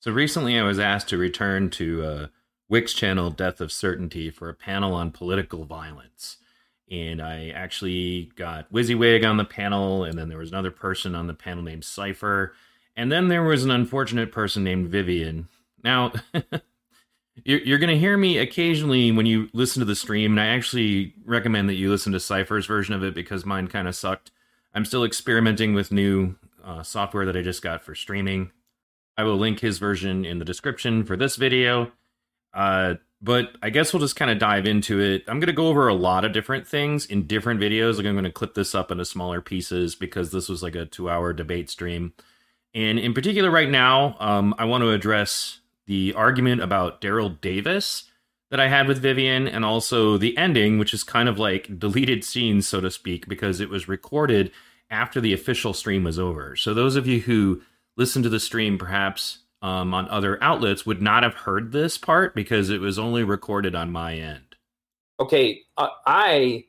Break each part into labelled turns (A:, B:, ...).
A: So recently, I was asked to return to uh, Wick's channel Death of Certainty for a panel on political violence. And I actually got WYSIWYG on the panel, and then there was another person on the panel named Cypher. And then there was an unfortunate person named Vivian. Now, you're, going to hear me occasionally when you listen to the stream, and I actually recommend that you listen to Cypher's version of it because mine kind of sucked. I'm still experimenting with new uh, software that I just got for streaming. I will link his version in the description for this video. Uh, but I guess we'll just kind of dive into it. I'm going to go over a lot of different things in different videos. Like I'm going to clip this up into smaller pieces because this was like a two hour debate stream. And in particular, right now, um, I want to address the argument about Daryl Davis that I had with Vivian and also the ending, which is kind of like deleted scenes, so to speak, because it was recorded after the official stream was over. So those of you who listened to the stream perhaps um, on other outlets would not have heard this part because it was only recorded on my end.
B: Okay, uh, I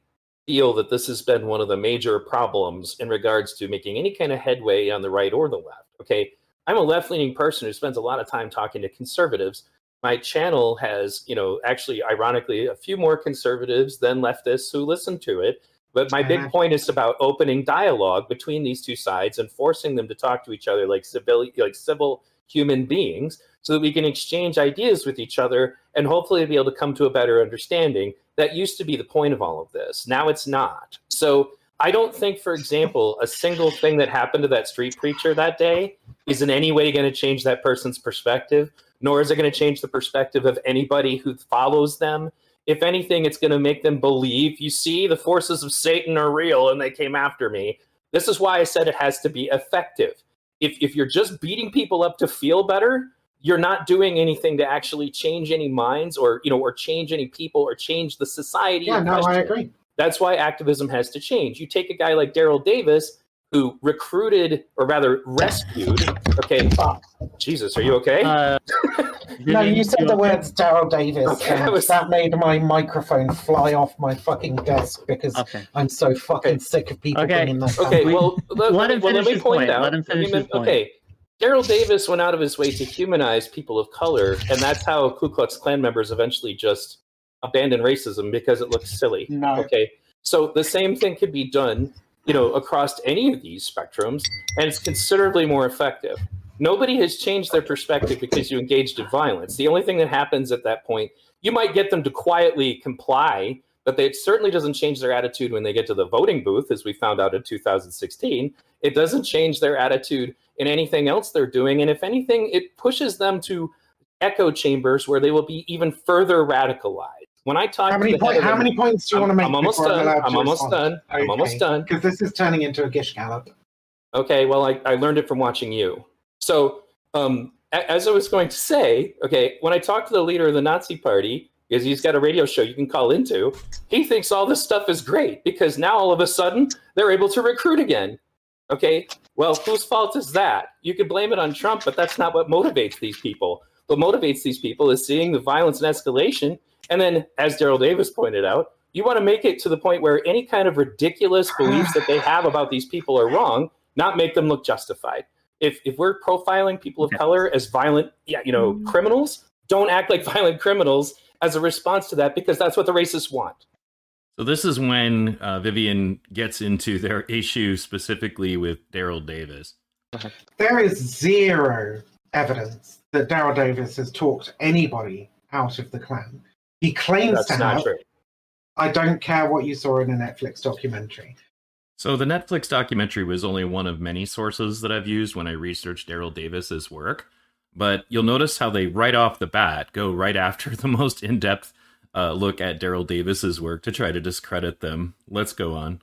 B: feel that this has been one of the major problems in regards to making any kind of headway on the right or the left. Okay, I'm a left leaning person who spends a lot of time talking to conservatives. My channel has, you know, actually, ironically, a few more conservatives than leftists who listen to it. But my big uh-huh. point is about opening dialogue between these two sides and forcing them to talk to each other like civil, like civil human beings, so that we can exchange ideas with each other and hopefully be able to come to a better understanding. That used to be the point of all of this. Now it's not. So I don't think, for example, a single thing that happened to that street preacher that day is in any way going to change that person's perspective, nor is it going to change the perspective of anybody who follows them if anything, it's going to make them believe, you see, the forces of Satan are real and they came after me. This is why I said it has to be effective. If, if you're just beating people up to feel better, you're not doing anything to actually change any minds or, you know, or change any people or change the society.
C: Yeah, no, I agree.
B: That's why activism has to change. You take a guy like Daryl Davis, who recruited or rather rescued. Okay, oh, Jesus, are you okay? Uh,
C: no, you said the words Daryl Davis, okay, and was... that made my microphone fly off my fucking desk because okay. I'm so fucking okay. sick of people
B: okay.
C: bringing that.
B: Okay, well, let,
D: let, him
B: well,
D: let me point, point, out.
B: Let him finish his point. Okay. Daryl Davis went out of his way to humanize people of color, and that's how Ku Klux Klan members eventually just abandon racism because it looks silly.
C: No.
B: Okay. So the same thing could be done you know, across any of these spectrums, and it's considerably more effective. Nobody has changed their perspective because you engaged in violence. The only thing that happens at that point, you might get them to quietly comply, but it certainly doesn't change their attitude when they get to the voting booth, as we found out in 2016. It doesn't change their attitude in anything else they're doing. And if anything, it pushes them to echo chambers where they will be even further radicalized when I talk,
C: how many, point, how many points do you I'm, want to make?
B: I'm almost done. I'm almost done. Okay. I'm almost done.
C: Because this is turning into a gish gallop.
B: Okay, well, I, I learned it from watching you. So, um, as I was going to say, okay, when I talked to the leader of the Nazi Party, because he's got a radio show you can call into, he thinks all this stuff is great because now all of a sudden they're able to recruit again. Okay, well, whose fault is that? You could blame it on Trump, but that's not what motivates these people. What motivates these people is seeing the violence and escalation and then, as Daryl Davis pointed out, you want to make it to the point where any kind of ridiculous beliefs that they have about these people are wrong, not make them look justified. If if we're profiling people of color as violent, yeah, you know, criminals, don't act like violent criminals as a response to that because that's what the racists want.
A: So this is when uh, Vivian gets into their issue specifically with Daryl Davis.
C: There is zero evidence that Daryl Davis has talked anybody out of the Klan. He claims That's to have. True. I don't care what you saw in a Netflix documentary.
A: So the Netflix documentary was only one of many sources that I've used when I researched Daryl Davis's work. But you'll notice how they right off the bat go right after the most in-depth uh, look at Daryl Davis's work to try to discredit them. Let's go on.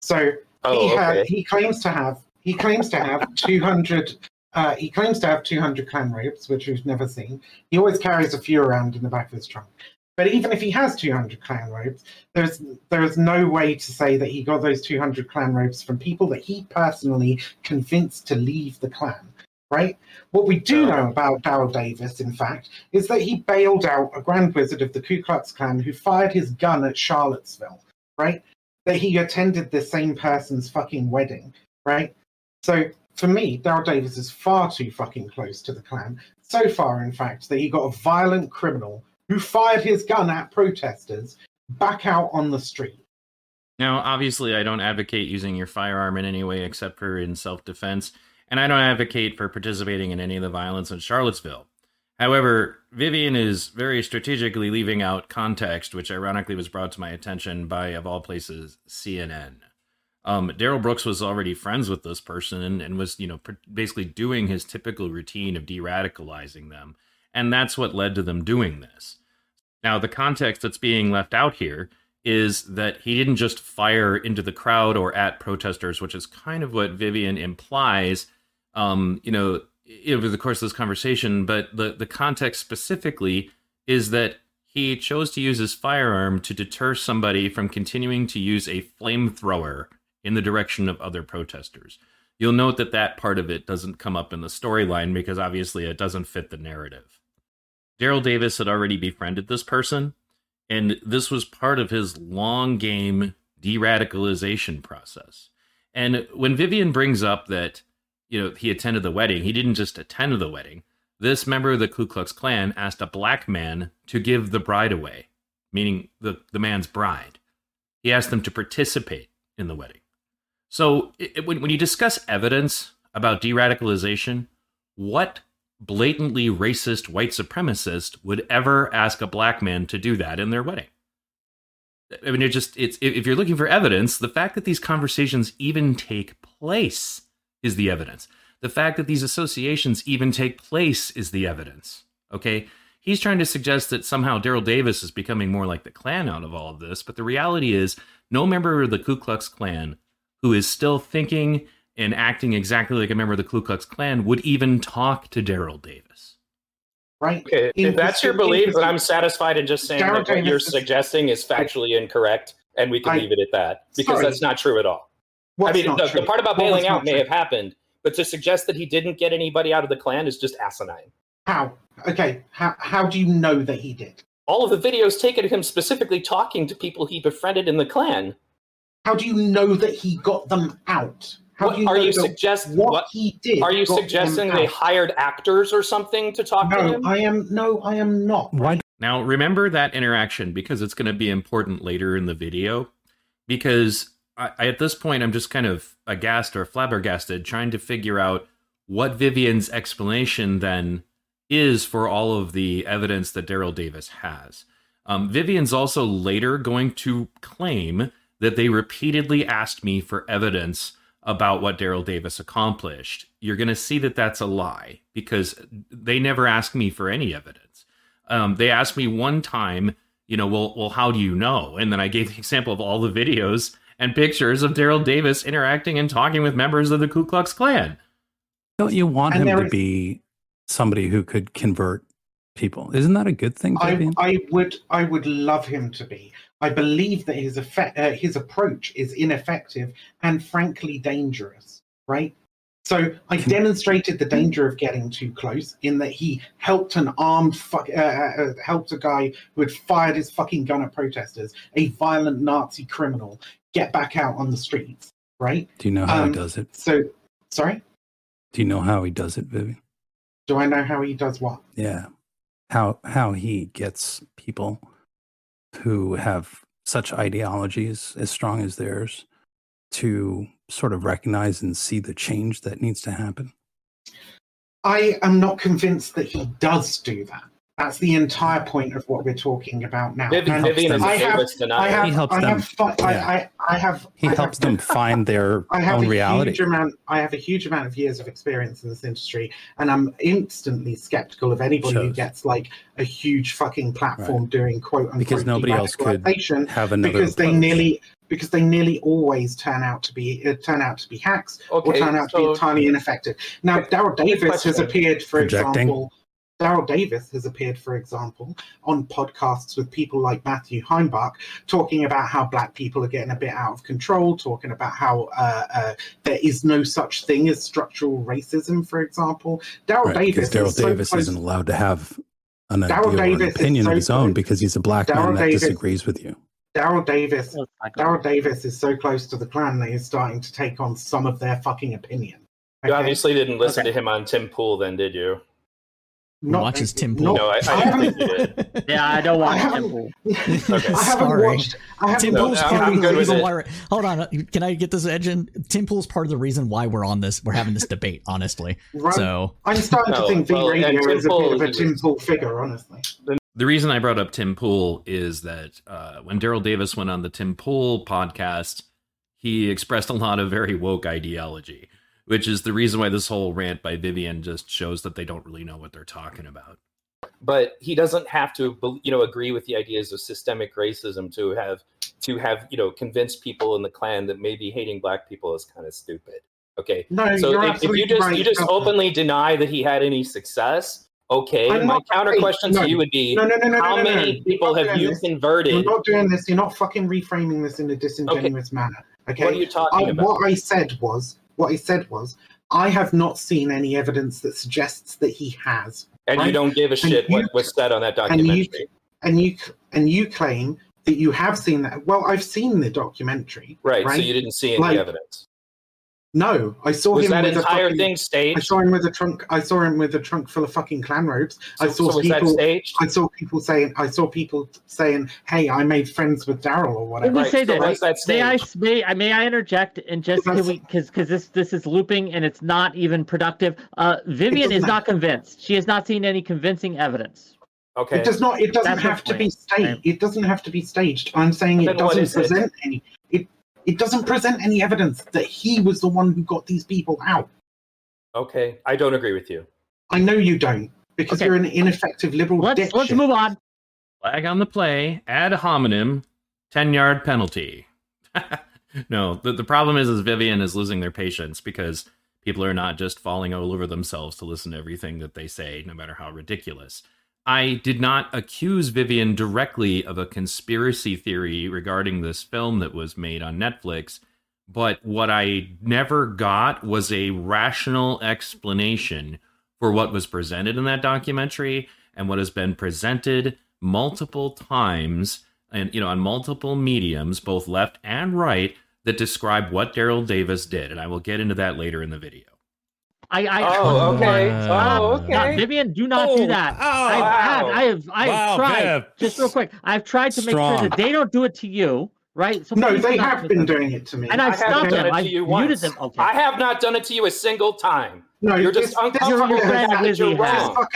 C: So oh, he, okay. he claims to have he claims to have 200 uh, he claims to have 200 Klan robes, which we've never seen. He always carries a few around in the back of his trunk. But even if he has 200 Klan robes, there's there is no way to say that he got those 200 Klan robes from people that he personally convinced to leave the Klan, Right? What we do know about Daryl Davis, in fact, is that he bailed out a Grand Wizard of the Ku Klux Klan who fired his gun at Charlottesville. Right? That he attended the same person's fucking wedding. Right? So for me, Daryl Davis is far too fucking close to the Klan so far, in fact, that he got a violent criminal who fired his gun at protesters back out on the street.
A: Now, obviously, I don't advocate using your firearm in any way except for in self defense, and I don't advocate for participating in any of the violence in Charlottesville. However, Vivian is very strategically leaving out context, which ironically was brought to my attention by, of all places, CNN. Um, Darrell Brooks was already friends with this person and, and was, you know, basically doing his typical routine of de radicalizing them. And that's what led to them doing this. Now, the context that's being left out here is that he didn't just fire into the crowd or at protesters, which is kind of what Vivian implies, um, you know, over the course of this conversation. But the, the context specifically is that he chose to use his firearm to deter somebody from continuing to use a flamethrower in the direction of other protesters. You'll note that that part of it doesn't come up in the storyline because obviously it doesn't fit the narrative. Daryl Davis had already befriended this person, and this was part of his long game de radicalization process. And when Vivian brings up that, you know, he attended the wedding, he didn't just attend the wedding. This member of the Ku Klux Klan asked a black man to give the bride away, meaning the, the man's bride. He asked them to participate in the wedding. So it, when, when you discuss evidence about de radicalization, what blatantly racist white supremacist would ever ask a black man to do that in their wedding? I mean, it just, it's, if you're looking for evidence, the fact that these conversations even take place is the evidence. The fact that these associations even take place is the evidence. Okay. He's trying to suggest that somehow Daryl Davis is becoming more like the Klan out of all of this, but the reality is no member of the Ku Klux Klan who is still thinking and acting exactly like a member of the Ku Klux Klan would even talk to Daryl Davis.
C: Right.
B: Okay. In if that's your belief, then I'm satisfied in just saying Daryl that what Davis you're is, suggesting is factually incorrect, and we can I, leave it at that because sorry. that's not true at all. What's I mean, the, the, part about bailing out may true? have happened, but to suggest that he didn't get anybody out of the Klan is just asinine.
C: How? Okay. How, how do you know that he did?
B: All of the videos taken of him specifically talking to people he befriended in the Klan
C: how do you know that he got them out? How
B: what,
C: do you
B: are you suggesting what,
C: what, he did?
B: Are you suggesting they hired actors or something to talk
C: no,
B: to him?
C: I am no, I am not.
A: Why? Now remember that interaction because it's going to be important later in the video. Because I, I, at this point, I'm just kind of aghast or flabbergasted, trying to figure out what Vivian's explanation then is for all of the evidence that Daryl Davis has. Um, Vivian's also later going to claim that they repeatedly asked me for evidence about what Daryl Davis accomplished. You're going to see that that's a lie because they never asked me for any evidence. Um, they asked me one time, you know, well, well, how do you know? And then I gave the example of all the videos and pictures of Daryl Davis interacting and talking with members of the Ku Klux Klan.
D: Don't you want and him to be somebody who could convert people? Isn't that a good thing?
C: I, I, would, I would love him to be. I believe that his effect, uh, his approach is ineffective and frankly dangerous. Right. So I demonstrated the danger of getting too close in that he helped an armed fuck, uh, uh, uh, helped a guy who had fired his fucking gun at protesters, a violent Nazi criminal, get back out on the streets. Right?
D: Do you know how um, he does it?
C: So, sorry.
D: Do you know how he does it, Vivian?
C: Do I know how he does what?
D: Yeah, how how he gets people who have such ideologies as strong as theirs to sort of recognize and see the change that needs to happen?
C: I am not convinced that he does do that. That's the entire point of what we're talking about now.
B: Vivian, Vivian I have,
C: I have, he helps I them. Have, yeah. I, I, have.
D: He
C: I
D: helps have, them find their I have own
C: a
D: reality.
C: Huge amount, I have a huge amount of years of experience in this industry, and I'm instantly skeptical of anybody Shows. who gets like a huge fucking platform right. doing quote unquote
D: because nobody else could have another
C: because approach. they nearly because they nearly always turn out to be uh, turn out to be hacks okay, or turn out so, to be entirely ineffective. Now, Daryl Davis has appeared, for Projecting. example Daryl Davis has appeared, for example, on podcasts with people like Matthew Heimbach, talking about how black people are getting a bit out of control, talking about how uh, uh, there is no such thing as structural racism, for example. Daryl right, Davis,
D: Daryl Davis so isn't allowed to have an, idea an opinion so of his own because he's a black Daryl man that Davis, disagrees with you.
C: Daryl Davis, Daryl Davis is so close to the Klan that he's starting to take on some of their fucking opinion.
B: Okay? You obviously didn't listen okay. to him on Tim Pool, then, did you?
E: Not, watches Tim Pool.
B: No, I, I, I think you
F: yeah, I don't watch Tim Pool.
C: okay. I haven't Sorry. watched. I haven't
E: Tim
C: Pool's
E: part of the reason why. Hold on, can I get this edge in? Tim Pool's part of the reason why we're on this. We're having this debate, honestly. Right. So
C: I'm starting to think well, V Radio is a bit of a Tim Pool figure, honestly.
A: The reason I brought up Tim Pool is that uh, when Daryl Davis went on the Tim Pool podcast, he expressed a lot of very woke ideology which is the reason why this whole rant by Vivian just shows that they don't really know what they're talking about.
B: But he doesn't have to, you know, agree with the ideas of systemic racism to have to have, you know, convince people in the Klan that maybe hating black people is kind of stupid. Okay,
C: no,
B: so if, if, you just right. you just openly deny that he had any success, okay. I'm My counter question no, to you would be:
C: no, no, no, no,
B: How
C: no,
B: many people have you
C: this.
B: converted?
C: You're not doing this. You're not fucking reframing this in a disingenuous okay. manner. Okay.
B: What are you talking
C: I,
B: about?
C: What I said was what he said was, I have not seen any evidence that suggests that he has.
B: And right? you don't give a shit you, what was said on that documentary.
C: And you, and you and you claim that you have seen that. Well, I've seen the documentary.
B: Right.
C: right?
B: So you didn't see any like, evidence.
C: No, I saw
B: was
C: him
B: that
C: with
B: entire
C: a fucking,
B: thing staged.
C: I saw him with a trunk. I saw him with a trunk full of fucking Klan robes.
B: So,
C: I saw
B: so
C: people.
B: I
C: saw people saying. I saw people saying, "Hey, I made friends with Daryl or whatever."
F: Let me say
B: so
F: this. May I may, I may I interject and just because because this this is looping and it's not even productive. Uh, Vivian is not convinced. She has not seen any convincing evidence.
B: Okay.
C: It does not. It doesn't That's have to be staged. Right. It doesn't have to be staged. I'm saying it doesn't present it? any. It it doesn't present any evidence that he was the one who got these people out.
B: Okay, I don't agree with you.
C: I know you don't because okay. you're an ineffective liberal.
F: Let's let's move on.
A: Flag on the play. Ad hominem. Ten yard penalty. no, the the problem is is Vivian is losing their patience because people are not just falling all over themselves to listen to everything that they say, no matter how ridiculous. I did not accuse Vivian directly of a conspiracy theory regarding this film that was made on Netflix, but what I never got was a rational explanation for what was presented in that documentary and what has been presented multiple times and you know on multiple mediums both left and right that describe what Daryl Davis did and I will get into that later in the video.
F: I, I
B: oh okay. Uh, oh okay.
F: Vivian do not oh, do that. oh, I've wow. had I have I have wow, tried. Viv. just real quick I've tried to Strong. make sure that they don't do it to you right?
C: So no they have been them. doing it to me.
F: And I've stopped them. I've muted them.
B: Okay. I have not done it to you a single time.
C: No,
B: you're just uncomfortable with the fact that you're wrong.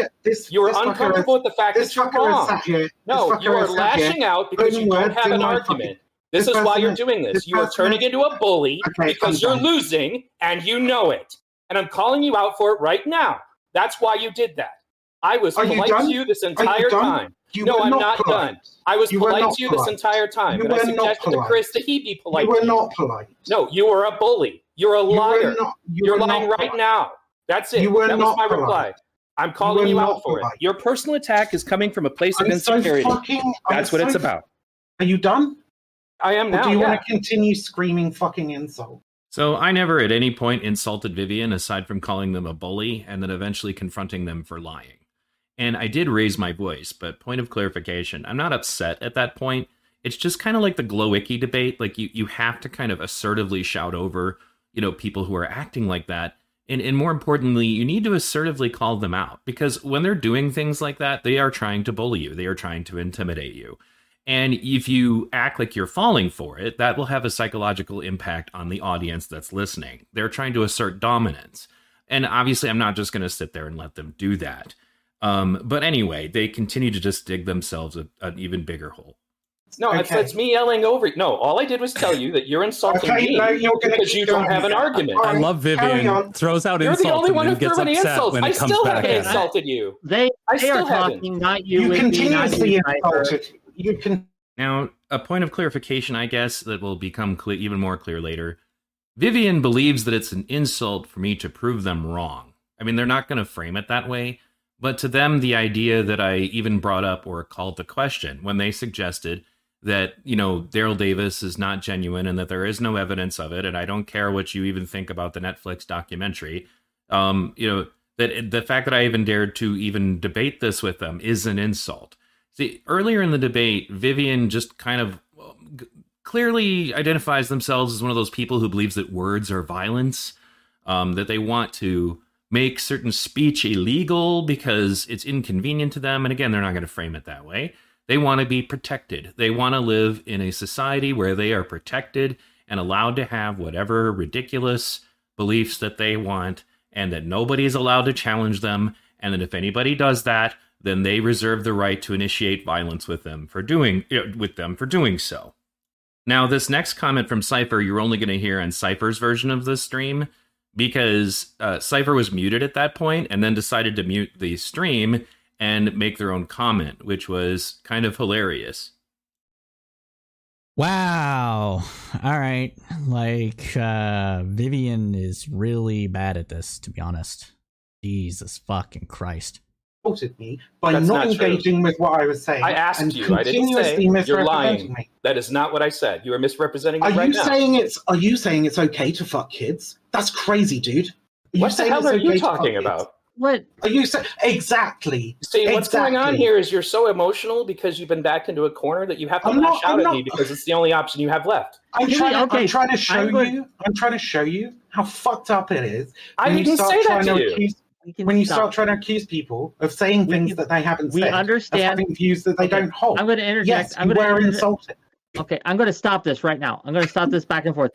B: you're uncomfortable with the fact that you're wrong. No, you are lashing out because you don't have an argument. This is why you're doing this. You are turning into a bully because you're losing and you know it and I'm calling you out for it right now. That's why you did that. I was Are polite to you this entire time. You no, I'm not, not done. I was you polite to you polite. this entire time. You and I suggested to Chris that he be polite.
C: You were not polite.
B: No, you were a bully. You're a liar. You not, you are lying right polite. now. That's it.
C: You were
B: that
C: was
B: my
C: polite.
B: reply. I'm calling you, you out for polite. it. Your personal attack is coming from a place of insecurity. So fucking, That's what so it's about.
C: Are you done?
B: I am now.
C: Or do you
B: yeah.
C: want to continue screaming fucking insult?
A: So I never at any point insulted Vivian aside from calling them a bully and then eventually confronting them for lying. And I did raise my voice, but point of clarification, I'm not upset at that point. It's just kind of like the Glowicki debate. Like you, you have to kind of assertively shout over, you know, people who are acting like that. And, and more importantly, you need to assertively call them out because when they're doing things like that, they are trying to bully you. They are trying to intimidate you. And if you act like you're falling for it, that will have a psychological impact on the audience that's listening. They're trying to assert dominance. And obviously, I'm not just going to sit there and let them do that. Um, but anyway, they continue to just dig themselves a, an even bigger hole.
B: No, okay. it's, it's me yelling over. No, all I did was tell you that you're insulting okay, me no, because you don't have an argument.
D: I love Vivian. Throws out
B: you're
D: insults.
B: You're the only one who threw any insults.
D: I
B: still
D: haven't
B: insulted you.
F: They,
B: I
F: they
B: still
F: are
B: haven't.
F: talking, not you.
C: You continuously insulted you can
A: now a point of clarification, I guess, that will become clear, even more clear later. Vivian believes that it's an insult for me to prove them wrong. I mean, they're not going to frame it that way, but to them, the idea that I even brought up or called the question when they suggested that you know Daryl Davis is not genuine and that there is no evidence of it, and I don't care what you even think about the Netflix documentary. Um, you know that the fact that I even dared to even debate this with them is an insult. See, earlier in the debate, Vivian just kind of clearly identifies themselves as one of those people who believes that words are violence, um, that they want to make certain speech illegal because it's inconvenient to them. And again, they're not going to frame it that way. They want to be protected. They want to live in a society where they are protected and allowed to have whatever ridiculous beliefs that they want, and that nobody is allowed to challenge them. And that if anybody does that, then they reserve the right to initiate violence with them for doing with them for doing so. Now, this next comment from Cypher, you're only going to hear on Cypher's version of the stream because uh, Cypher was muted at that point and then decided to mute the stream and make their own comment, which was kind of hilarious.
E: Wow. All right. Like uh Vivian is really bad at this to be honest. Jesus fucking Christ.
C: Me by That's not, not engaging with what I was saying. I
B: asked and you. I didn't say you're lying. Me. That is not what I said. You are misrepresenting.
C: Are
B: right
C: you now. saying it's? Are you saying it's okay to fuck kids? That's crazy, dude.
B: Are what the hell are you talking about?
F: What
C: are you saying? Exactly.
B: See, what's exactly. going on here is you're so emotional because you've been backed into a corner that you have to I'm lash not, out I'm at not, me because it's the only option you have left.
C: I'm trying, okay. I'm trying to show I'm you. I'm trying to show you how fucked up it is.
B: I didn't say that to you.
C: Accuse, when you stop. start trying to accuse people of saying things that they haven't
F: we
C: said,
F: understand
C: having views that they
F: okay.
C: don't hold.
F: I'm going to interject.
C: Yes,
F: I'm
C: going to inter- insulted.
F: Okay, I'm going to stop this right now. I'm going to stop this back and forth.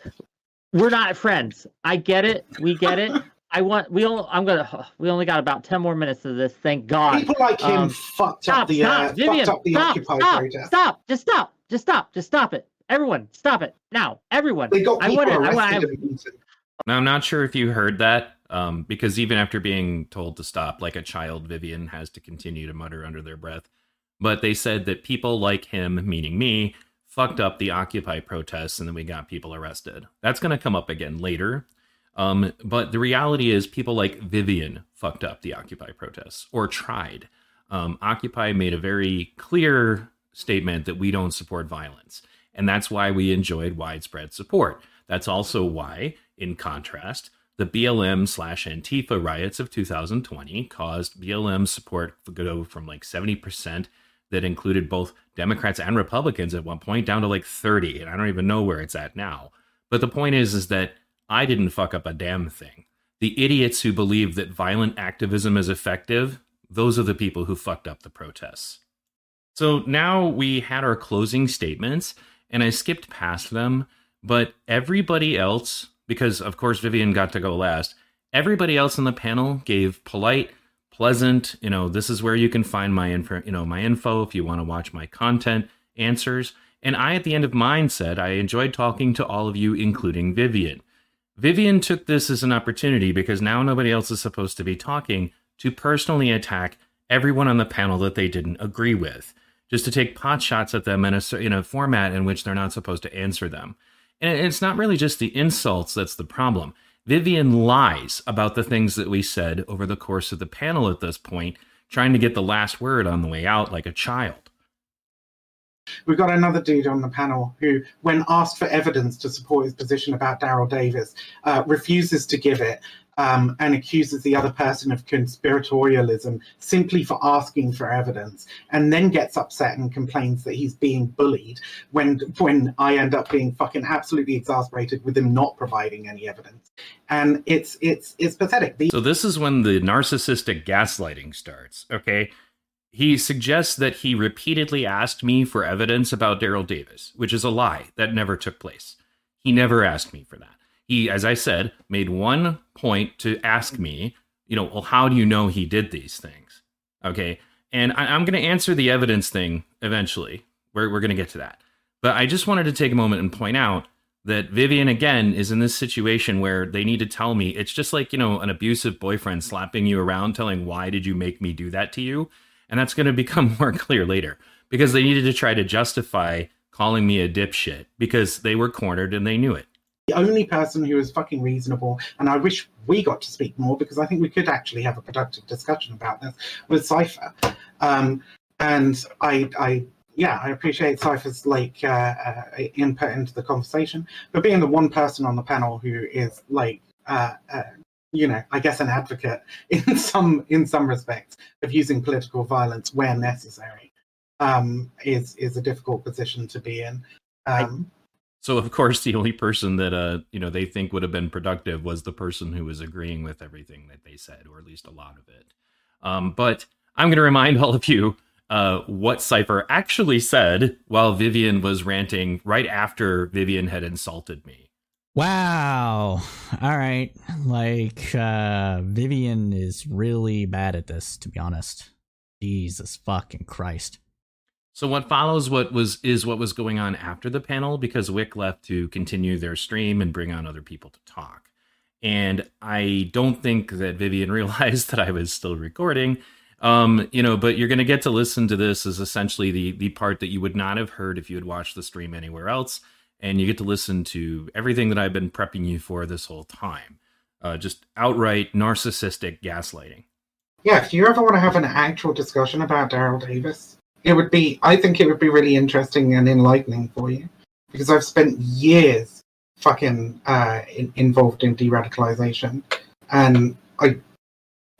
F: We're not friends. I get it. We get it. I want we all I'm gonna we only got about ten more minutes of this. Thank God.
C: People like him um, fucked stop, up the
F: stop,
C: uh,
F: Vivian,
C: fucked up the
F: stop,
C: Occupy
F: stop,
C: protest.
F: Stop! Just stop! Just stop! Just stop it! Everyone, stop it now! Everyone.
C: They got people I want it. I
A: want. Now I'm not sure if you heard that, um, because even after being told to stop, like a child, Vivian has to continue to mutter under their breath. But they said that people like him, meaning me, fucked up the Occupy protests, and then we got people arrested. That's going to come up again later. Um, but the reality is, people like Vivian fucked up the Occupy protests or tried. Um, Occupy made a very clear statement that we don't support violence. And that's why we enjoyed widespread support. That's also why, in contrast, the BLM slash Antifa riots of 2020 caused BLM support to go from like 70% that included both Democrats and Republicans at one point down to like 30. And I don't even know where it's at now. But the point is, is that I didn't fuck up a damn thing. The idiots who believe that violent activism is effective, those are the people who fucked up the protests. So now we had our closing statements, and I skipped past them, but everybody else, because of course Vivian got to go last, everybody else in the panel gave polite, pleasant, you know, this is where you can find my info, you know, my info if you want to watch my content answers. And I, at the end of mine, said I enjoyed talking to all of you, including Vivian. Vivian took this as an opportunity because now nobody else is supposed to be talking to personally attack everyone on the panel that they didn't agree with, just to take pot shots at them in a, in a format in which they're not supposed to answer them. And it's not really just the insults that's the problem. Vivian lies about the things that we said over the course of the panel at this point, trying to get the last word on the way out like a child.
C: We've got another dude on the panel who, when asked for evidence to support his position about Daryl Davis, uh, refuses to give it um, and accuses the other person of conspiratorialism simply for asking for evidence, and then gets upset and complains that he's being bullied when when I end up being fucking absolutely exasperated with him not providing any evidence. And it's it's it's pathetic.
A: The- so this is when the narcissistic gaslighting starts. Okay he suggests that he repeatedly asked me for evidence about Daryl Davis, which is a lie. That never took place. He never asked me for that. He, as I said, made one point to ask me, you know, well, how do you know he did these things? Okay. And I, am going to answer the evidence thing eventually. We're, we're going to get to that. But I just wanted to take a moment and point out that Vivian, again, is in this situation where they need to tell me it's just like, you know, an abusive boyfriend slapping you around, telling, why did you make me do that to you? And that's going to become more clear later because they needed to try to justify calling me a dipshit because they were cornered and they knew it.
C: The only person who is fucking reasonable, and I wish we got to speak more because I think we could actually have a productive discussion about this, was Cypher. Um, and I, I, yeah, I appreciate Cypher's like uh, uh, input into the conversation, but being the one person on the panel who is like uh, uh you know, I guess an advocate in some in some respects of using political violence where necessary um, is is a difficult position to be in. Um,
A: So of course, the only person that uh you know they think would have been productive was the person who was agreeing with everything that they said, or at least a lot of it. Um, but I'm going to remind all of you uh, what Cypher actually said while Vivian was ranting right after Vivian had insulted me.
E: Wow. All right. Like uh Vivian is really bad at this to be honest. Jesus fucking Christ.
A: So what follows what was is what was going on after the panel because Wick left to continue their stream and bring on other people to talk. And I don't think that Vivian realized that I was still recording. Um, you know, but you're going to get to listen to this as essentially the the part that you would not have heard if you had watched the stream anywhere else and you get to listen to everything that I've been prepping you for this whole time. Uh, just outright narcissistic gaslighting.
C: Yeah, if you ever want to have an actual discussion about Daryl Davis, it would be, I think it would be really interesting and enlightening for you because I've spent years fucking uh, in, involved in de radicalization. And I,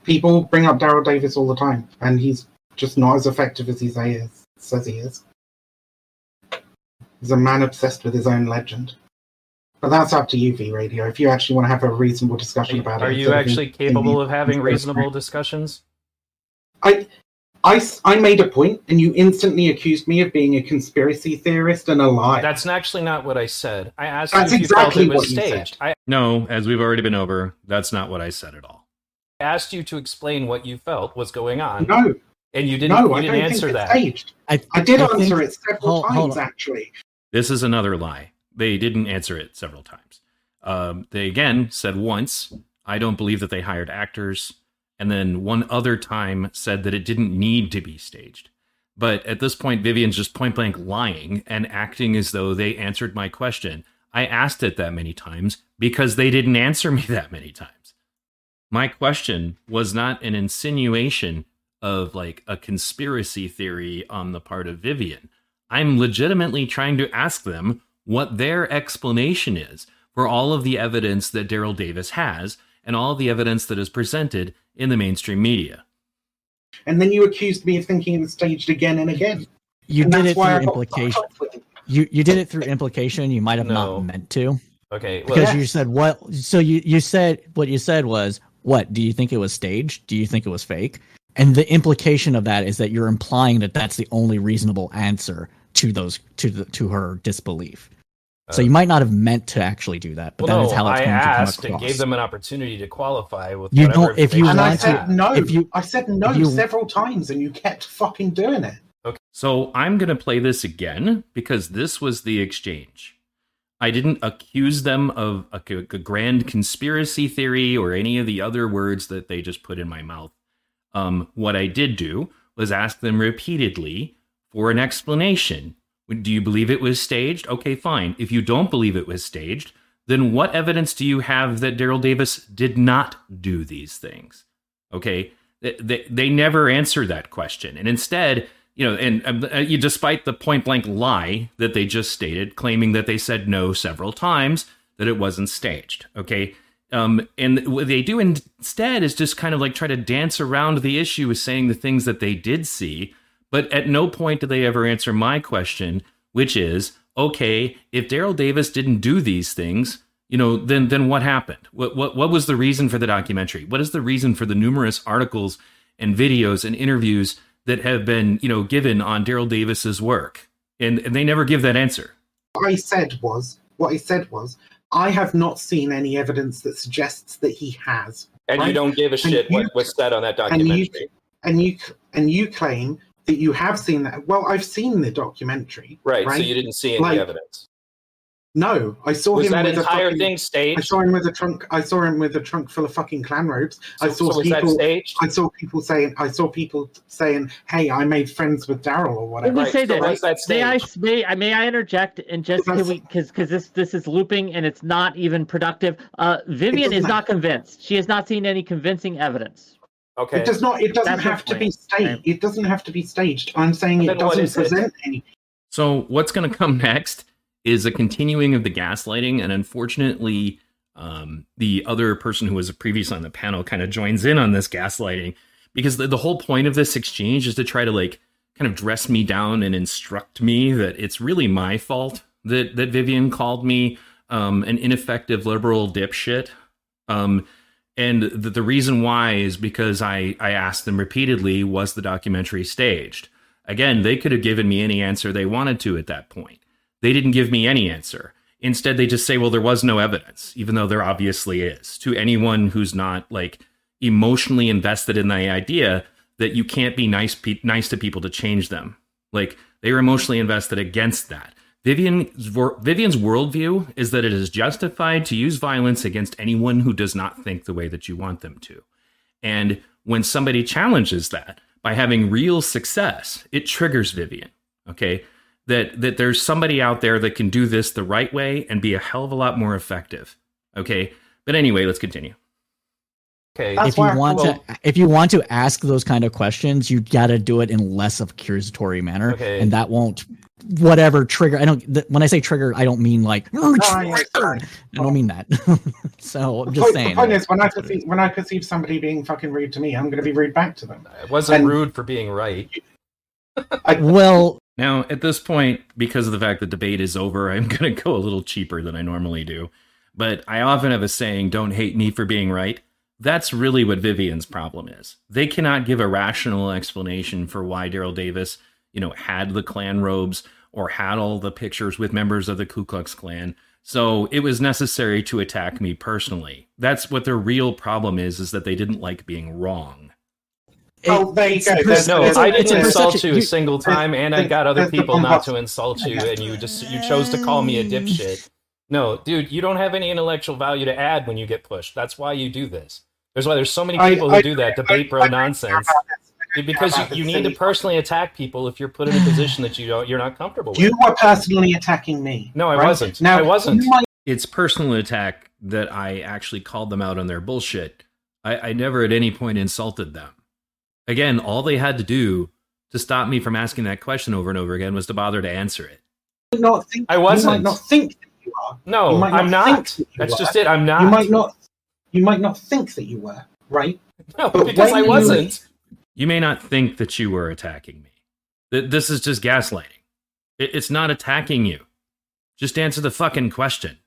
C: people bring up Daryl Davis all the time, and he's just not as effective as he say is, says he is. He's a man obsessed with his own legend. But that's up to you, V Radio. If you actually want to have a reasonable discussion about
B: are
C: it,
B: are
C: you
B: actually capable of having reasonable discussions?
C: I, I, s- I made a point, and you instantly accused me of being a conspiracy theorist and a liar.
B: That's actually not what I said. I asked
C: That's
B: you if
C: exactly
B: you felt it
C: what
B: was
C: you said.
B: staged. I
A: No, as we've already been over, that's not what I said at all.
B: asked you to explain what you felt was going on,
C: no,
B: and you didn't.
C: no,
B: you
C: I
B: didn't
C: don't
B: answer
C: think it's
B: that.
C: staged.
E: I,
C: I did
E: I
C: answer
E: think-
C: it several
E: hold- hold
C: times,
E: on.
C: actually.
A: This is another lie. They didn't answer it several times. Um, they again said once, I don't believe that they hired actors. And then one other time said that it didn't need to be staged. But at this point, Vivian's just point blank lying and acting as though they answered my question. I asked it that many times because they didn't answer me that many times. My question was not an insinuation of like a conspiracy theory on the part of Vivian. I'm legitimately trying to ask them what their explanation is for all of the evidence that Daryl Davis has and all the evidence that is presented in the mainstream media.
C: And then you accused me of thinking it was staged again and again.
E: You
C: And
E: did it through implication.
C: fucked up with it.
E: You you did it through implication. You might have
B: No.
E: not meant to
B: Okay, well,
E: because
C: Yeah.
E: you said what. So you you said what you said was what? Do you think it was staged? Do you think it was fake? And the implication of that is that you're implying that that's the only reasonable answer to those to the to her disbelief. So you might not have meant to actually do that, but
B: well,
E: that is
B: no,
E: how it's
B: I
E: going to come
B: asked
E: across.
B: and gave them an opportunity to qualify with
E: You
B: whatever
E: don't- if you
C: And I
E: want
B: they
E: to-
C: said
B: had.
C: no.
E: if you-
C: I said no
E: you-
C: several times, and you kept fucking doing it. Okay.
A: So I'm going to play this again because this was the exchange. I didn't accuse them of a, a grand conspiracy theory or any of the other words that they just put in my mouth. Um, what I did do was ask them repeatedly for an explanation. Do you believe it was staged? Okay, fine. If you don't believe it was staged, then what evidence do you have that Daryl Davis did not do these things? Okay, they, they, they never answer that question. And instead, you know, and um, uh, you, despite the point blank lie that they just stated, claiming that they said no several times, that it wasn't staged. Okay. Um, and what they do instead is just kind of like try to dance around the issue with saying the things that they did see. But at no point do they ever answer my question, which is okay, if Daryl Davis didn't do these things, you know, then then what happened? What what what was the reason for the documentary? What is the reason for the numerous articles and videos and interviews that have been, you know, given on Daryl Davis's work? And, and they never give that answer.
C: What I said was, what I said was, I have not seen any evidence that suggests that he has.
B: And you don't give a shit
C: you-
B: what was said on that
C: And you
B: documentary.
C: and you and you claim that you have seen that. Well, I've seen the documentary.
B: right, so
C: right?
B: you didn't see any
C: Like,
B: evidence.
C: No, I saw
B: Was
C: him
B: that
C: with a
B: entire
C: fucking,
B: thing
C: I saw him with a trunk. I saw him with a trunk full of fucking Klan robes. I saw
B: so was that
C: people.
B: staged?
C: I saw people saying. I saw people saying, "Hey, I made friends with Daryl or
F: Let
C: whatever."
F: me
B: Right,
F: say
B: so
F: this.
B: was that
F: May I, may, I may I interject and just can we because because this this is looping and it's not even productive. Uh, Vivian is
C: doesn't
F: not convinced. She has not seen any convincing evidence.
B: Okay.
C: It does not. It doesn't
F: That's
C: have to be staged. It doesn't have to be staged. I'm saying it doesn't
B: is it?
C: present any.
A: So what's going to come next is a continuing of the gaslighting, and unfortunately, um, the other person who was previously on the panel kind of joins in on this gaslighting because the, the whole point of this exchange is to try to like kind of dress me down and instruct me that it's really my fault that that Vivian called me um, an ineffective liberal dipshit. Um, and the, the reason why is because I, I asked them repeatedly, was the documentary staged? Again, they could have given me any answer they wanted to at that point. They didn't give me any answer. Instead, they just say, well, there was no evidence, even though there obviously is. To anyone who's not like emotionally invested in the idea that you can't be nice, pe- nice to people to change them. Like they were emotionally invested against that. Vivian, Vivian's worldview is that it is justified to use violence against anyone who does not think the way that you want them to. And when somebody challenges that by having real success, it triggers Vivian. Okay. That, that there's somebody out there that can do this the right way and be a hell of a lot more effective. Okay. But anyway, let's continue.
E: Okay. That's if you want to, if you want to ask those kind of questions, you got to do it in less of a accusatory manner, okay. and that won't whatever trigger. I don't. Th- when I say trigger, I don't mean like oh, I don't mean that. so I'm just
C: point,
E: saying.
C: The point is, when I perceive when I perceive somebody being fucking rude to me, I'm going to be rude back to them.
B: It wasn't and, rude for being right.
E: I, well,
A: now at this point, because of the fact the debate is over, I'm going to go a little cheaper than I normally do. But I often have a saying, "Don't hate me for being right." That's really what Vivian's problem is. They cannot give a rational explanation for why Daryl Davis you know, had the Klan robes or had all the pictures with members of the Ku Klux Klan. So it was necessary to attack me personally. That's what their real problem is, is that they didn't like being wrong.
C: Oh, there you go.
B: no, I didn't insult you a single time, and I got other people not to insult you, and you just you chose to call me a dipshit. No, dude, you don't have any intellectual value to add when you get pushed. That's why you do this. There's why there's so many people I, who I, do that debate bro nonsense because you, you need to personally attack people if you're put in a position that you don't you're not comfortable with.
C: You were personally attacking me.
B: No, I right? wasn't. Now I wasn't. Might...
A: It's personal attack that I actually called them out on their bullshit. I, I never at any point insulted them. Again, all they had to do to stop me from asking that question over and over again was to bother to answer it.
C: Not think,
B: I wasn't.
C: You might not think that you are.
B: No,
C: not
B: I'm not. That's just it. I'm not.
C: You might not. You might not think that you were right.
B: No, but because I wasn't.
A: You may not think that you were attacking me. This is just gaslighting. It's not attacking you. Just answer the fucking question.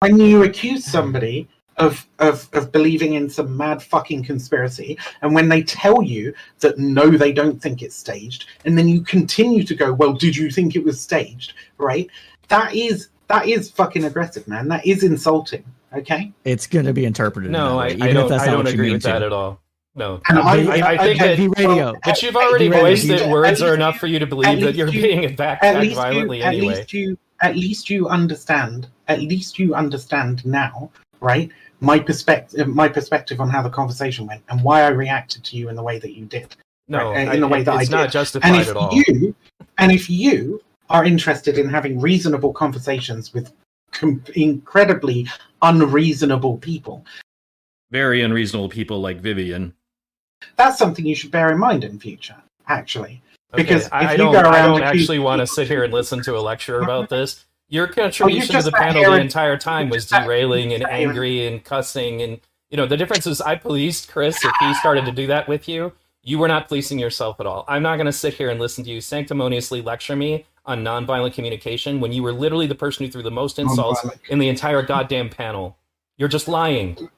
C: When you accuse somebody of, of, of believing in some mad fucking conspiracy, and when they tell you that no, they don't think it's staged, and then you continue to go, well, did you think it was staged? Right? That is that is fucking aggressive, man. That is insulting. Okay.
E: It's going to be interpreted.
B: No, I, I, don't. I don't agree with that at all. No, I, I, I, think that,
E: radio.
B: but you've already voiced that words are enough for you to believe that you're you, being attacked violently
C: you,
B: anyway.
C: At least you, at least you understand. At least you understand now, right? My perspective, uh, my perspective on how the conversation went and why I reacted to you in the way that you did.
B: No, right? in the way that I did. It's not justified
C: and if
B: at all.
C: You, and if you are interested in having reasonable conversations with com- incredibly unreasonable people,
A: very unreasonable people like Vivian,
C: that's something you should bear in mind in future, actually. Because
B: okay. I, I, don't, I don't actually want to sit here and listen to a lecture about this. Your oh, contribution oh, to the panel the entire time was derailing and angry and cussing and you know the difference is I policed Chris if he started to do that with you. You were not policing yourself at all. I'm not going to sit here and listen to you sanctimoniously lecture me on nonviolent communication when you were literally the person who threw the most insults in the entire goddamn panel. You're just lying.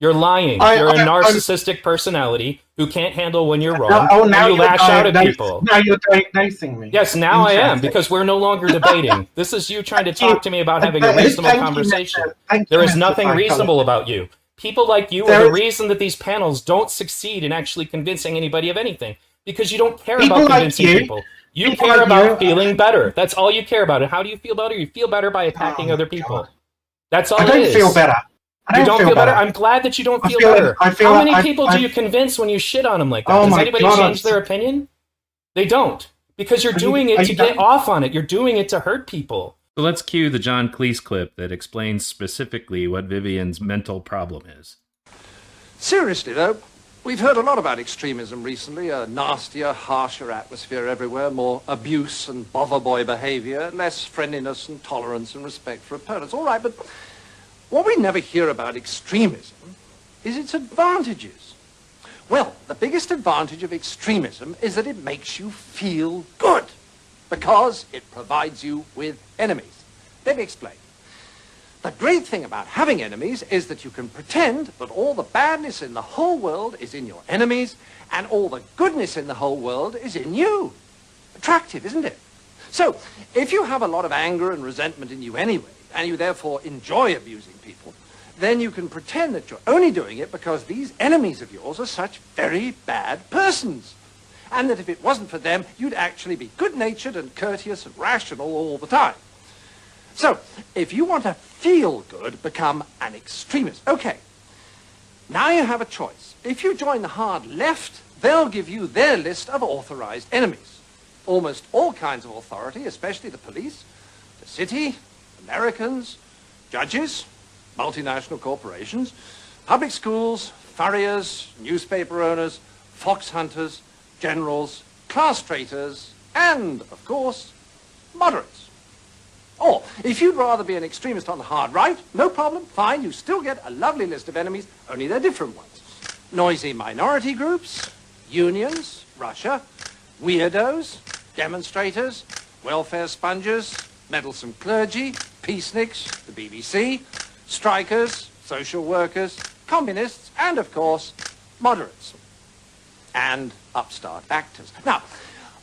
B: You're lying. I, you're I, a narcissistic I, personality who can't handle when you're wrong. oh, now you lash out at people.
C: Now you're diagnosing me.
B: Yes, now I am because we're no longer debating. this is you trying to talk to me about having a reasonable conversation. You, there is nothing reasonable about you. People like you there are the is... reason that these panels don't succeed in actually convincing anybody of anything because you don't care people about convincing like people. You people care about you. feeling better. That's all you care about. And how do you feel better? You feel better by attacking oh, other people. God. That's all
C: I don't feel better.
B: I you don't feel, feel better. better. I'm glad that you don't feel, feel better. Like, feel How many like, people I, do you convince when you shit on them like that? Oh Does anybody God, change their opinion? They don't because you're doing you, it to get off on it. You're doing it to hurt people.
A: So let's cue the John Cleese clip that explains specifically what Vivian's mental problem is.
G: Seriously, though, we've heard a lot about extremism recently. A nastier, harsher atmosphere everywhere, more abuse and bovver boy behavior, less friendliness and tolerance and respect for opponents. All right, but what we never hear about extremism is its advantages. Well, the biggest advantage of extremism is that it makes you feel good because it provides you with enemies. Let me explain. The great thing about having enemies is that you can pretend that all the badness in the whole world is in your enemies and all the goodness in the whole world is in you. Attractive, isn't it? So, if you have a lot of anger and resentment in you anyway, and you therefore enjoy abusing people, then you can pretend that you're only doing it because these enemies of yours are such very bad persons. And that if it wasn't for them, you'd actually be good-natured and courteous and rational all the time. So, if you want to feel good, become an extremist. Okay, now you have a choice. If you join the hard left, they'll give you their list of authorized enemies. Almost all kinds of authority, especially the police, the city, Americans, judges, multinational corporations, public schools, furriers, newspaper owners, fox hunters, generals, class traitors, and, of course, moderates. Or, if you'd rather be an extremist on the hard right, no problem, fine, you still get a lovely list of enemies, only they're different ones. Noisy minority groups, unions, Russia, weirdos, demonstrators, welfare sponges, meddlesome clergy, peaceniks, the BBC, strikers, social workers, communists, and, of course, moderates. And upstart actors. Now,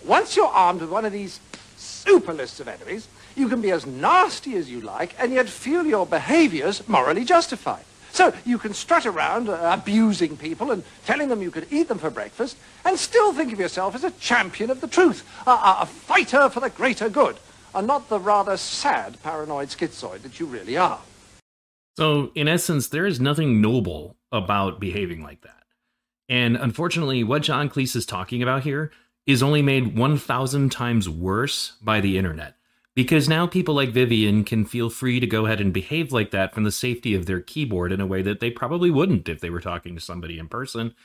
G: once you're armed with one of these super lists of enemies, you can be as nasty as you like and yet feel your behaviors morally justified. So you can strut around uh, abusing people and telling them you could eat them for breakfast and still think of yourself as a champion of the truth, a, a, a fighter for the greater good, and not the rather sad paranoid schizoid that you really are.
A: So, in essence, there is nothing noble about behaving like that. And unfortunately, what John Cleese is talking about here is only made 1,000 times worse by the internet because now people like Vivian can feel free to go ahead and behave like that from the safety of their keyboard in a way that they probably wouldn't if they were talking to somebody in person.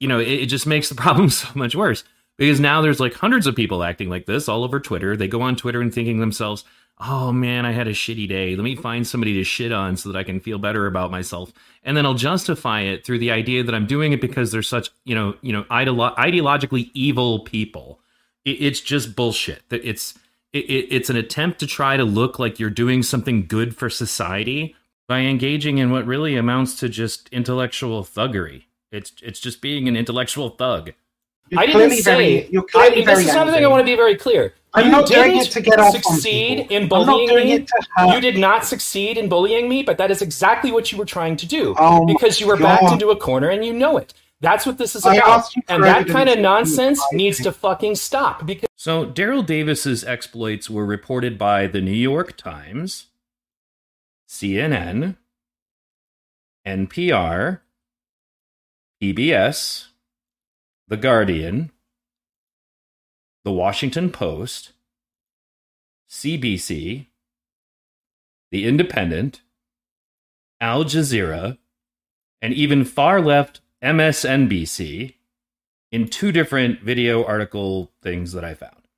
A: You know, it, it, just makes the problem so much worse because now there's like hundreds of people acting like this all over Twitter. They go on Twitter and thinking themselves, oh man, I had a shitty day. Let me find somebody to shit on so that I can feel better about myself. And then I'll justify it through the idea that I'm doing it because they're such, you know, you know, ideolo- ideologically evil people. It, it's just bullshit. That it's it, it's an attempt to try to look like you're doing something good for society by engaging in what really amounts to just intellectual thuggery. It's it's just being an intellectual thug.
B: You're I didn't say. Very, you're I, this is something I want to be very clear.
C: I'm
B: you
C: not doing it to get off
B: succeed in bullying me. You did not succeed in bullying me, but that is exactly what you were trying to do oh because you were God. backed into a corner and you know it. That's what this is about. And that kind of nonsense needs to fucking stop because
A: So Daryl Davis's exploits were reported by the New York Times, CNN, NPR, PBS, The Guardian, The Washington Post, CBC, The Independent, Al Jazeera, and even far left MSNBC in two different video article things that I found.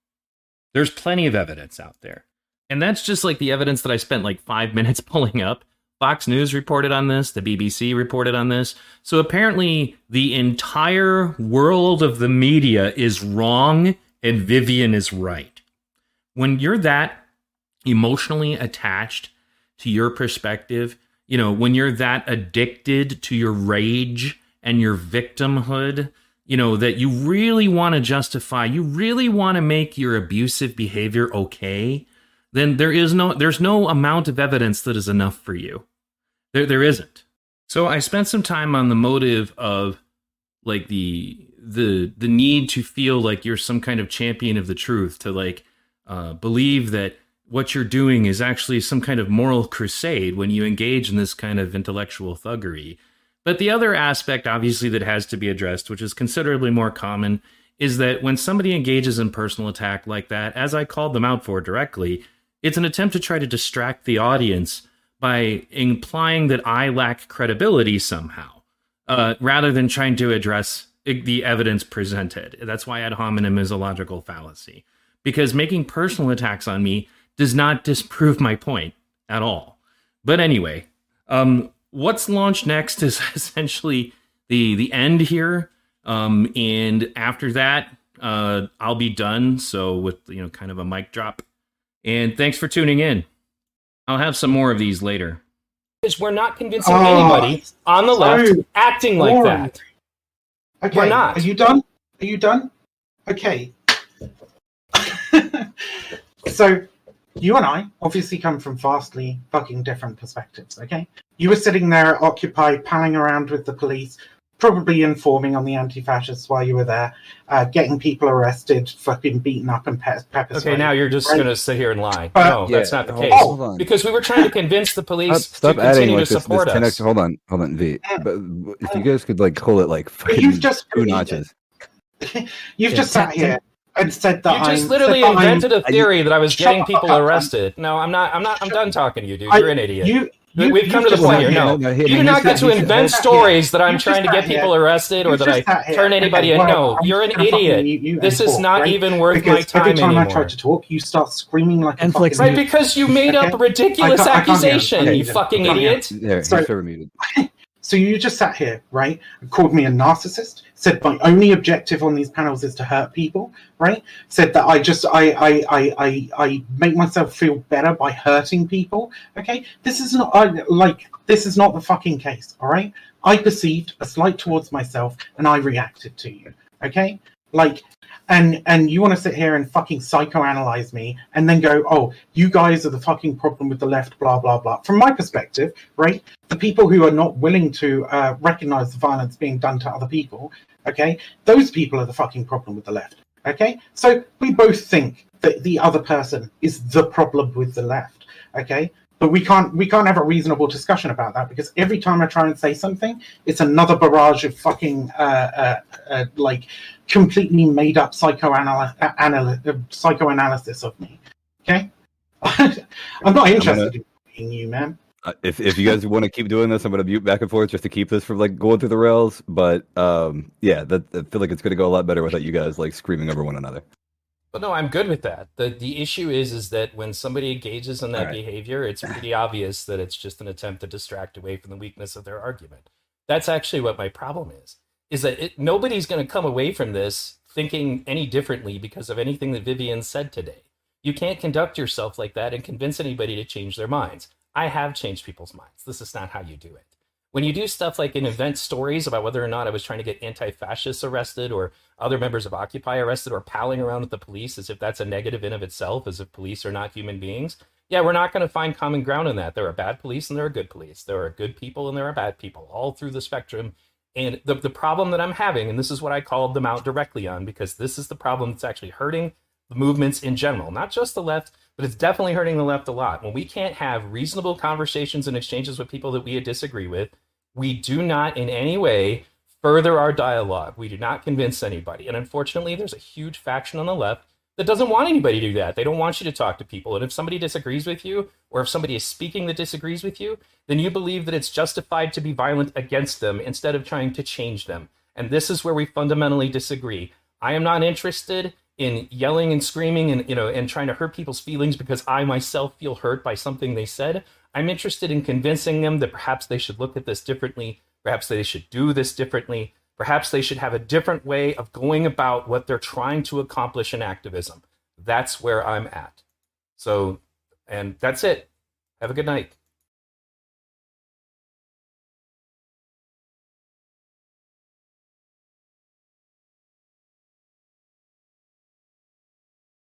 A: There's plenty of evidence out there. And that's just like the evidence that I spent like five minutes pulling up. Fox News reported on this, the BBC reported on this. So apparently, the entire world of the media is wrong and Vivian is right. When you're that emotionally attached to your perspective, you know, when you're that addicted to your rage and your victimhood, you know, that you really want to justify, you really want to make your abusive behavior okay, then there is no there's no amount of evidence that is enough for you. There there isn't. So I spent some time on the motive of like the the the need to feel like you're some kind of champion of the truth to like uh, believe that what you're doing is actually some kind of moral crusade when you engage in this kind of intellectual thuggery but the other aspect, obviously, that has to be addressed, which is considerably more common, is that when somebody engages in personal attack like that, as I called them out for directly, it's an attempt to try to distract the audience by implying that I lack credibility somehow, uh, rather than trying to address the evidence presented. That's why ad hominem is a logical fallacy, because making personal attacks on me does not disprove my point at all. But anyway, um, what's launched next is essentially the the end here. Um, and after that, uh, I'll be done. So with you know, kind of a mic drop. And thanks for tuning in. I'll have some more of these later.
B: Because we're not convincing oh, anybody on the left acting like that.
C: Okay, we're not. Are you done? Are you done? Okay. so you and I obviously come from vastly fucking different perspectives, okay? You were sitting there occupied, palling around with the police, probably informing on the anti-fascists while you were there, uh, getting people arrested, fucking beaten up and pe- pepper
B: Okay, now you're just right? going to sit here and lie. Uh, no, yeah, that's not the case. Oh, because we were trying to convince the police stop, stop to continue like to this, support this us.
H: hold on, hold on, V. But if you guys could like call it like you've just two notches.
C: you've yeah, just sat here and said that
B: you just I'm, literally invented a theory that I was getting people arrested. No, I'm not. I'm not. I'm done talking to you, dude. You're an idiot. You you, We've come to the point here. No, no, you do not get to invent stories that I'm trying to get people arrested or that I turn anybody in. No, you're an idiot. This is not even worth my time
C: Every time
B: I
C: try to talk, you start screaming like a fucking
B: Right, because you made up a ridiculous accusation, you fucking idiot.
H: There, so, muted.
C: So you just sat here, right, called me a narcissist. Said my only objective on these panels is to hurt people, right? Said that I just I I I I, I make myself feel better by hurting people. Okay, this is not I, like this is not the fucking case. All right, I perceived a slight towards myself, and I reacted to you. Okay, like and and you want to sit here and fucking psychoanalyze me and then go oh you guys are the fucking problem with the left blah blah blah. From my perspective right the people who are not willing to uh, recognize the violence being done to other people okay those people are the fucking problem with the left okay? So we both think that the other person is the problem with the left okay but we can't we can't have a reasonable discussion about that because every time I try and say something, it's another barrage of fucking uh, uh, uh, like completely made up psychoanal- uh, psychoanalysis of me. Okay, I'm not interested gonna, in you, man.
H: Uh, if if you guys want to keep doing this, I'm going to mute back and forth just to keep this from like going through the rails. But um, yeah, that, I feel like it's going to go a lot better without you guys like screaming over one another.
B: But no, I'm good with that. the The issue is, is that when somebody engages in that right. behavior, it's pretty obvious that it's just an attempt to distract away from the weakness of their argument. That's actually what my problem is. Is that it, nobody's going to come away from this thinking any differently because of anything that Vivian said today. You can't conduct yourself like that and convince anybody to change their minds. I have changed people's minds. This is not how you do it when you do stuff like in event stories about whether or not I was trying to get anti-fascists arrested or other members of Occupy arrested or palling around with the police as if that's a negative in of itself, as if police are not human beings, yeah, we're not going to find common ground in that. There are bad police and there are good police. There are good people and there are bad people all through the spectrum. And the, the problem that I'm having, and this is what I called them out directly on, because this is the problem that's actually hurting the movements in general, not just the left, but it's definitely hurting the left a lot. When we can't have reasonable conversations and exchanges with people that we disagree with, we do not in any way further our dialogue. We do not convince anybody. And unfortunately, there's a huge faction on the left that doesn't want anybody to do that. They don't want you to talk to people. And if somebody disagrees with you, or if somebody is speaking that disagrees with you, then you believe that it's justified to be violent against them instead of trying to change them. And this is where we fundamentally disagree. I am not interested in yelling and screaming and you know and trying to hurt people's feelings because I myself feel hurt by something they said. I'm interested in convincing them that perhaps they should look at this differently, perhaps they should do this differently, perhaps they should have a different way of going about what they're trying to accomplish in activism. That's where I'm at. So, and that's it. Have a good night.